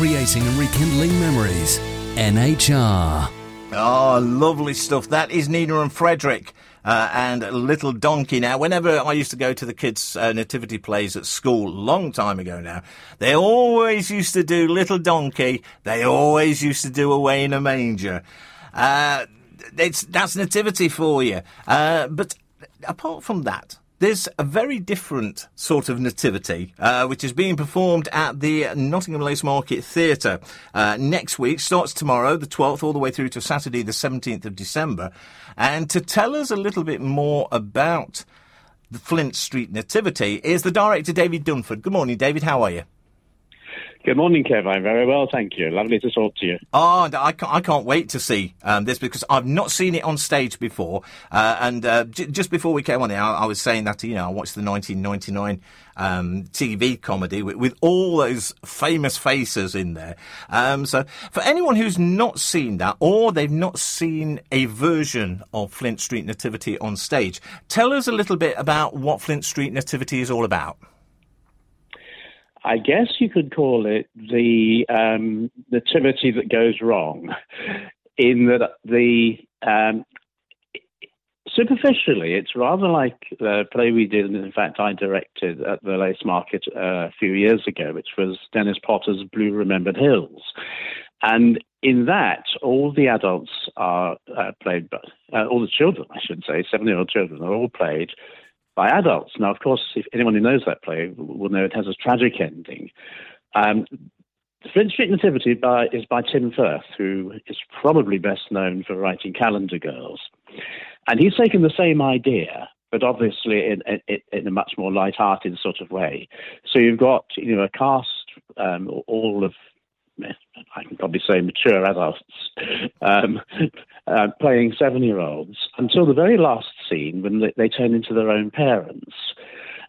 creating and rekindling memories. NHR. Oh, lovely stuff. That is Nina and Frederik. Uh, and Little Donkey. Now, whenever I used to go to the kids' uh, nativity plays at school, long time ago now, they always used to do Little Donkey. They always used to do Away in a Manger. Uh, that's nativity for you. Uh, but apart from that, there's a very different sort of nativity, uh, which is being performed at the Nottingham Lace Market Theatre uh, next week. Starts tomorrow, the 12th, all the way through to Saturday, the 17th of December. And to tell us a little bit more about the Flint Street Nativity is the director, David Dunford. Good morning, David. How are you? Good morning, Kev. I'm very well, thank you. Lovely to talk to you. Oh, I can't, I can't wait to see um, this because I've not seen it on stage before. Uh, and uh, j- just before we came on here, I, I, was saying that you know I watched the 1999 um, TV comedy with, with, all those famous faces in there. Um, so for anyone who's not seen that or they've not seen a version of Flint Street Nativity on stage, tell us a little bit about what Flint Street Nativity is all about. I guess you could call it the um, nativity that goes wrong, in that the um, superficially it's rather like the play we did, and in fact I directed at the Lace Market uh, a few years ago, which was Dennis Potter's Blue Remembered Hills, and in that all the adults are uh, played by uh, all the children, I should say, seven-year-old children are all played by adults. Now, of course, if anyone who knows that play will know it has a tragic ending. Um, Flint Street Nativity by, is by Tim Firth, who is probably best known for writing Calendar Girls. And he's taken the same idea, but obviously in, in, in a much more light-hearted sort of way. So you've got you know a cast um, all of I can probably say mature adults um, uh, playing seven year olds until the very last scene when they, they, turn into their own parents.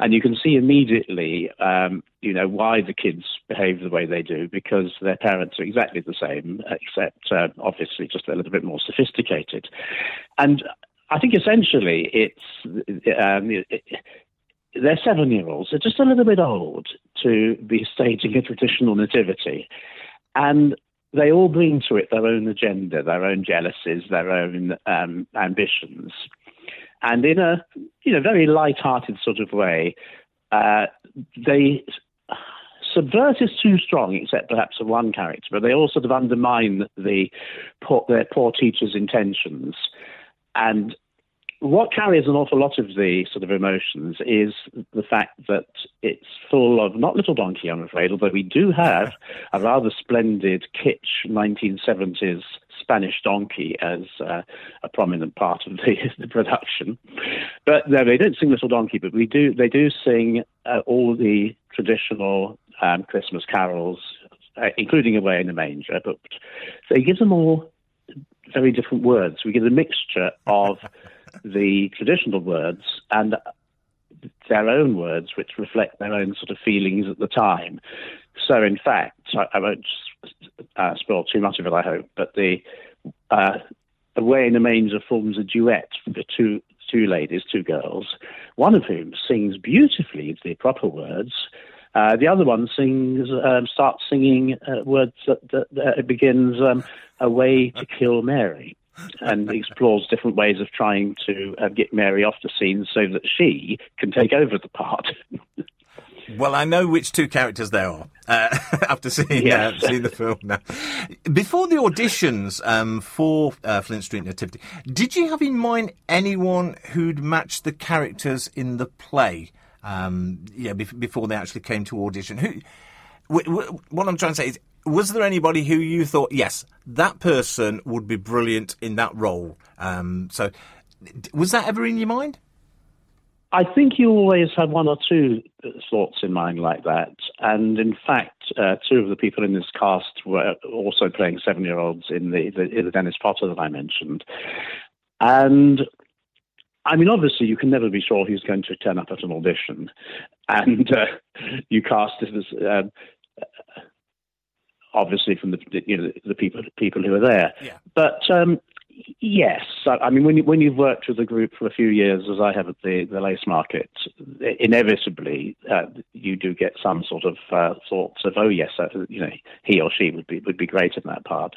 And you can see immediately, um, you know, why the kids behave the way they do because their parents are exactly the same, except uh, obviously just a little bit more sophisticated. And I think essentially it's um, they're seven year olds. They're just a little bit old to be staging a traditional nativity. And they all bring to it their own agenda, their own jealousies, their own um, ambitions. And in a you know very light-hearted sort of way, uh, they subvert is too strong, except perhaps of one character, but they all sort of undermine the poor, their poor teacher's intentions. And what carries an awful lot of the sort of emotions is the fact that it's full of not little donkey, I'm afraid, although we do have a rather splendid kitsch 1970s Spanish donkey as uh, a prominent part of the, the production. But no, they don't sing Little Donkey, but we do. They do sing uh, all the traditional um, Christmas carols, uh, including "Away in the Manger." But they give them all very different words. We get a mixture of the traditional words and their own words, which reflect their own sort of feelings at the time. So, in fact, I, I won't uh, spoil too much of it, I hope, but the uh, Away in the Manger forms a duet for two two ladies, two girls, one of whom sings beautifully the proper words. Uh, the other one sings, um, starts singing uh, words that, that, that begins um, "A way to kill Mary." and explores different ways of trying to uh, get Mary off the scene so that she can take over the part. Well, I know which two characters there are uh, after seeing, uh, yes. uh, seeing the film now. Before the auditions um, for uh, Flint Street Nativity, did you have in mind anyone who'd match the characters in the play? Um, yeah, before they actually came to audition. Who? what I'm trying to say is, was there anybody who you thought, yes, that person would be brilliant in that role? Um, so, was that ever in your mind? I think you always had one or two thoughts in mind like that. And in fact, uh, two of the people in this cast were also playing seven year olds in the, the, the Dennis Potter that I mentioned. And I mean, obviously, you can never be sure who's going to turn up at an audition. And uh, you cast it as. Um, obviously from the you know the people people who are there. Yeah. But um, yes, I, I mean when you, when you've worked with a group for a few years, as I have at the the lace market, inevitably uh, you do get some sort of uh, thoughts of, oh yes, uh, you know, he or she would be would be great in that part.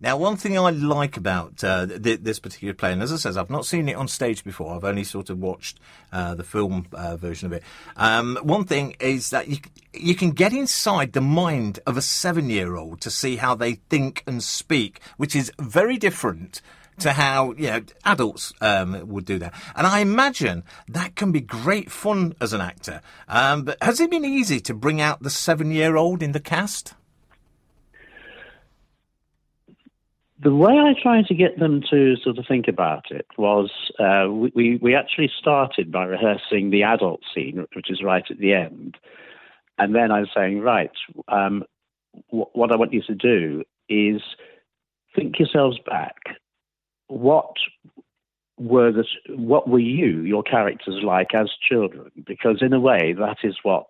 Now, one thing I like about uh, th- this particular play, and as I said, I've not seen it on stage before. I've only sort of watched uh, the film uh, version of it. Um, one thing is that you you can get inside the mind of a seven year old to see how they think and speak, which is very different to how you know adults um, would do that. And I imagine that can be great fun as an actor. Um, but has it been easy to bring out the seven-year-old in the cast? The way I tried to get them to sort of think about it was uh, we, we actually started by rehearsing the adult scene, which is right at the end. And then I was saying, right, um, w- what I want you to do is think yourselves back what were the what were you your characters like as children because in a way that is what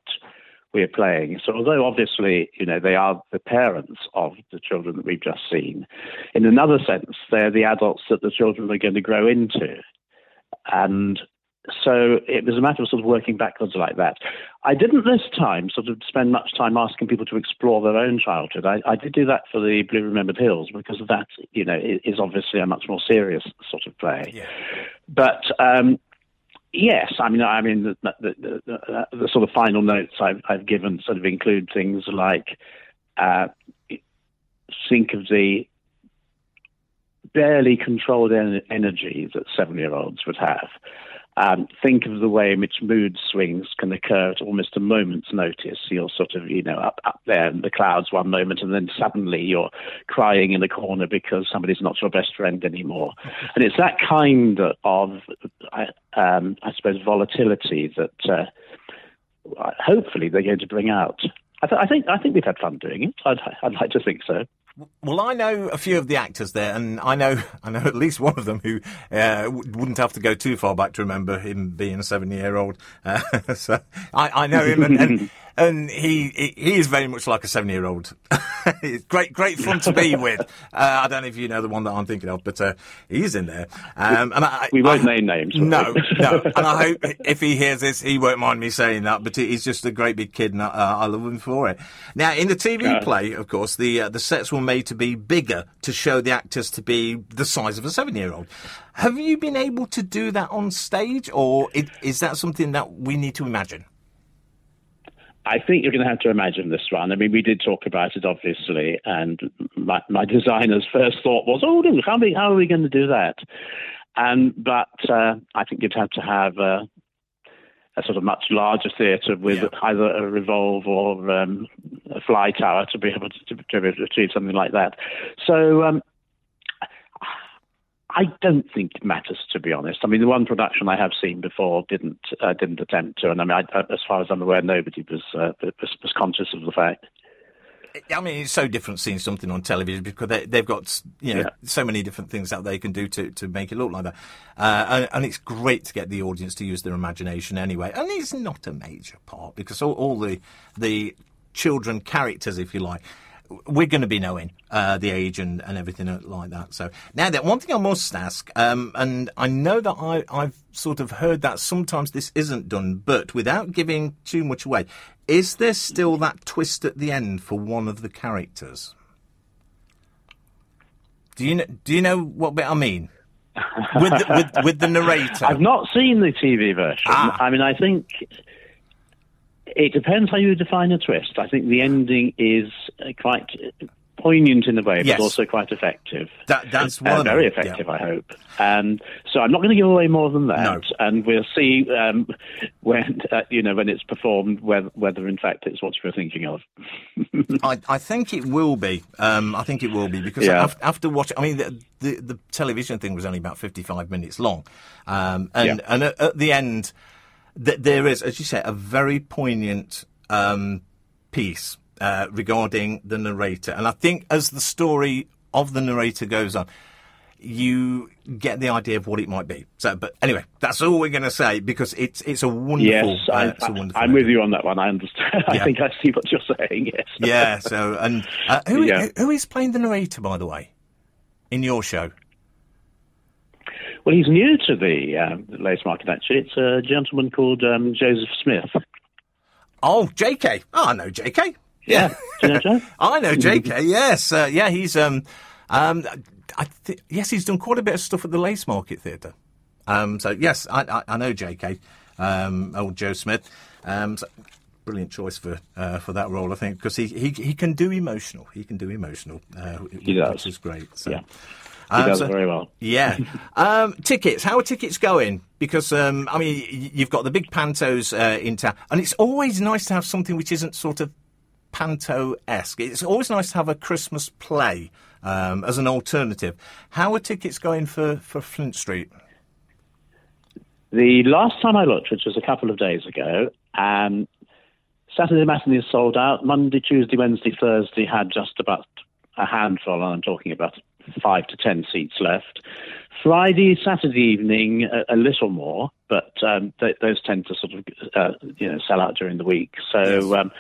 we're playing so although obviously you know they are the parents of the children that we've just seen in another sense they're the adults that the children are going to grow into and so it was a matter of sort of working backwards like that. I didn't this time sort of spend much time asking people to explore their own childhood. I, I did do that for the Blue Remembered Hills because that, you know, is obviously a much more serious sort of play. Yeah. But um, yes, I mean, I mean, the, the, the, the, sort of final notes I've, I've given sort of include things like uh, think of the barely controlled en- energy that seven-year-olds would have. Um, think of the way in which mood swings can occur at almost a moment's notice. You're sort of, you know, up, up there in the clouds one moment, and then suddenly you're crying in a corner because somebody's not your best friend anymore. And it's that kind of, um, I suppose, volatility that uh, hopefully they're going to bring out. I, th- I, think I think we've had fun doing it. I'd, I'd like to think so. Well, I know a few of the actors there, and I know I know at least one of them who uh, wouldn't have to go too far back to remember him being a seven-year-old. Uh, so I, I, know him, and, and, and he he is very much like a seven-year-old. it's great great fun to be with. Uh, I don't know if you know the one that I'm thinking of, but uh, he's in there. Um, and I, we won't I, name names. No, no. And I hope if he hears this, he won't mind me saying that. But he's just a great big kid, and I, I love him for it. Now, in the TV play, of course, the uh, the sets were made to be bigger to show the actors to be the size of a seven-year-old. Have you been able to do that on stage, or is that something that we need to imagine? I think you're going to have to imagine this one. I mean, we did talk about it, obviously, and my, my designer's first thought was, "Oh, look, how, how are we going to do that?" And but uh, I think you'd have to have a, a sort of much larger theatre with yeah. either a revolve or um, a fly tower to be able to, to, to achieve something like that. So um, I don't think it matters, to be honest. I mean, the one production I have seen before didn't uh, didn't attempt to, and I mean, I, as far as I'm aware, nobody was, uh, was, was conscious of the fact. I mean, it's so different seeing something on television because they, have got you know yeah. so many different things that they can do to, to make it look like that, uh, and, and, it's great to get the audience to use their imagination anyway. And it's not a major part because all, all the the children characters, if you like, we're going to be knowing uh, the age and, and everything like that. So now that one thing I must ask, um, and I know that I, I've sort of heard that sometimes this isn't done, but without giving too much away, is there still that twist at the end for one of the characters? Do you know, do you know what bit I mean? with, the, with with the narrator. I've not seen the TV version. Ah. I mean, I think it depends how you define a twist. I think the ending is uh, quite poignant in a way, yes. but also quite effective. That, that's uh, very effective, yeah. I hope. And so I'm not going to give away more than that, no. and we'll see um, when uh, you know when it's performed whether, whether in fact it's what you're thinking of. I, I, think it will be. Um, I think it will be because yeah. after, after watching, I mean, the, the, the television thing was only about 55 minutes long, um, and yeah. and at, at the end th- there is, as you say, a very poignant um, piece uh, regarding the narrator. And I think as the story of the narrator goes on, you get the idea of what it might be. So, but anyway, that's all we're going to say because it's it's a wonderful. Yes, I, uh, am with you on that one. I understand. I think I see what you're saying. Yes. yeah. So, and uh, who, yeah. who is playing the narrator, by the way, in your show? Well, he's new to the, um, the lace market, actually. It's a gentleman called um, Joseph Smith. Oh, JK. Oh, I know JK. Yeah. Do you know Joe? I know JK. Yes. Uh, yeah, he's. Um, um, I th- yes, he's done quite a bit of stuff at the Lace Market Theatre. Um, so yes, I, I, I know JK, um, old Joe Smith. Um, so brilliant choice for uh, for that role, I think, because he, he he can do emotional. He can do emotional. Uh, He does. which is great. So. Yeah. He Um, does so- very well. Yeah. um, tickets. How are tickets going? Because, um, I mean, you've got the big pantos uh, in town, and it's always nice to have something which isn't sort of panto esque. It's always nice to have a Christmas play um, as an alternative. How are tickets going for, for Flint Street? The last time I looked, which was a couple of days ago, um, Saturday matinee is sold out. Monday, Tuesday, Wednesday, Thursday had just about a handful, and I'm talking about five to ten seats left. Friday, Saturday evening, a, a little more, but um, th- those tend to sort of uh, you know sell out during the week. So Yes. um,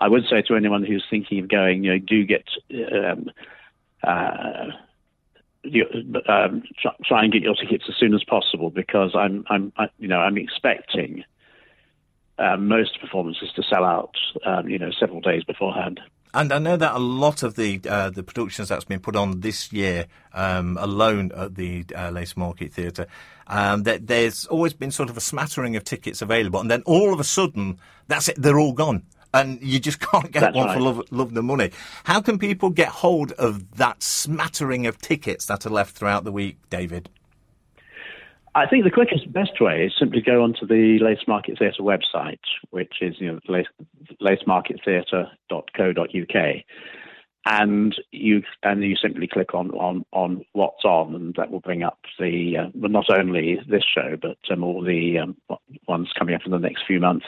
I would say to anyone who's thinking of going, you know, do get. Um, uh, you, um, try, try and get your tickets as soon as possible because I'm, I'm, I, you know, I'm expecting uh, most performances to sell out, um, you know, several days beforehand. And I know that a lot of the uh, the productions that's been put on this year um, alone at the uh, Lace Market Theatre, um, that there's always been sort of a smattering of tickets available, and then all of a sudden, that's it, they're all gone. And you just can't get That's one right. for love, love the money. How can people get hold of that smattering of tickets that are left throughout the week, David? I think the quickest, best way is simply go onto the Lace Market Theatre website, which is you know lace, lacemarkettheatre.co.uk, and you and you simply click on, on, on what's on, and that will bring up the uh, well, not only this show but um, all the um, ones coming up in the next few months.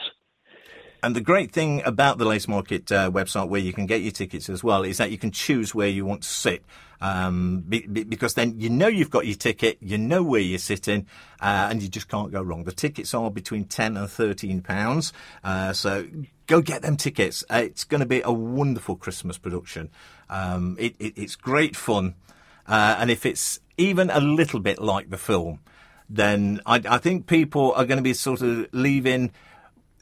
And the great thing about the Lace Market uh, website, where you can get your tickets as well, is that you can choose where you want to sit. Um, be, be- because then you know you've got your ticket, you know where you're sitting, uh, and you just can't go wrong. The tickets are between ten and thirteen pounds, uh, so go get them tickets. Uh, it's going to be a wonderful Christmas production. Um, it, it, it's great fun, uh, and if it's even a little bit like the film, then I, I think people are going to be sort of leaving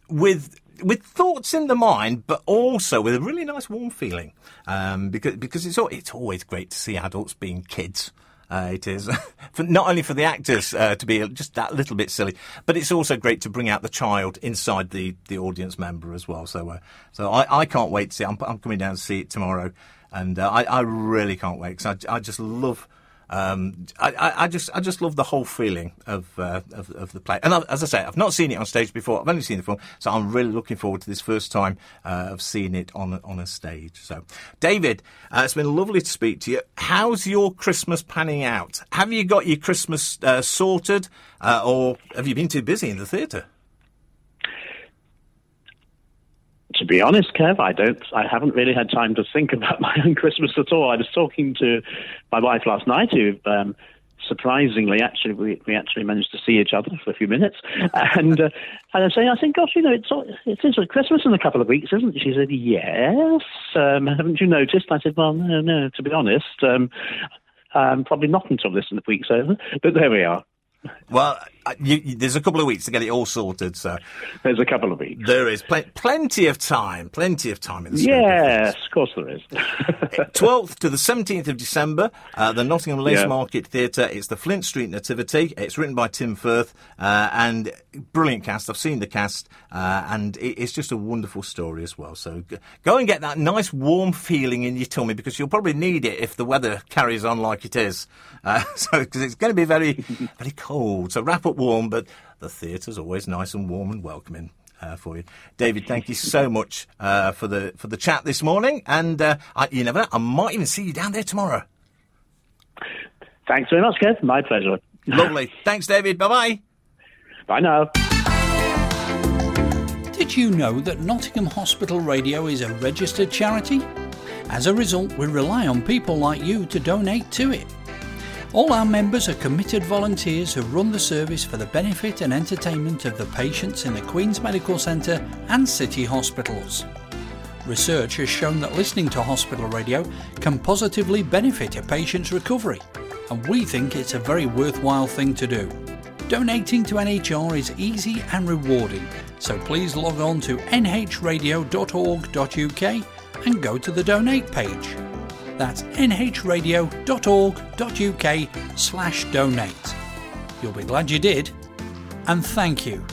with with thoughts in the mind, but also with a really nice warm feeling. Um, because because it's it's always great to see adults being kids. Uh, it is for, not only for the actors uh, to be just that little bit silly, but it's also great to bring out the child inside the, the audience member as well. So uh, so I, I can't wait to see. I'm, I'm coming down to see it tomorrow, and uh, I, I really can't wait because I, I just love. Um, I, I, just I just love the whole feeling of uh, of, of the play, and I, as I say, I've not seen it on stage before. I've only seen the film, so I'm really looking forward to this first time uh, of seeing it on on a stage. So, David, uh, it's been lovely to speak to you. How's your Christmas panning out? Have you got your Christmas uh, sorted, uh, or have you been too busy in the theatre? To be honest, Kev, I don't. I haven't really had time to think about my own Christmas at all. I was talking to my wife last night, who um, surprisingly, actually, we, we actually managed to see each other for a few minutes, and uh, and I was saying, I think, gosh, you know, it's all- it is Christmas in a couple of weeks, isn't it? She said, yes. Um, haven't you noticed? I said, well, no, no. To be honest, um, um, probably not until this week's over. But there we are. Well, you, you, there's a couple of weeks to get it all sorted, so There's a couple of weeks. there is pl- plenty of time, plenty of time in the scope of Yes, of course there is. 12th to the 17th of December, uh, the Nottingham Lace Yeah. Market Theatre. It's the Flint Street Nativity. It's written by Tim Firth, uh, and brilliant cast. I've seen the cast, uh, and it, it's just a wonderful story as well. So g- go and get that nice warm feeling in your tummy because you'll probably need it if the weather carries on like it is. Uh, so because it's going to be very, very cold. So wrap up warm, but the theatre's always nice and warm and welcoming uh, for you. David, thank you so much uh, for the for the chat this morning, and uh, I, you never know, I might even see you down there tomorrow. Thanks very much, Kev. My pleasure. Lovely. Thanks, David. Bye bye. Bye now. Did you know that Nottingham Hospital Radio is a registered charity? As a result, we rely on people like you to donate to it. All our members are committed volunteers who run the service for the benefit and entertainment of the patients in the Queen's Medical Centre and City hospitals. Research has shown that listening to hospital radio can positively benefit a patient's recovery, and we think it's a very worthwhile thing to do. Donating to NHR is easy and rewarding, so please log on to nhradio.org.uk and go to the donate page. That's nhradio.org.uk slash donate. You'll be glad you did, and thank you.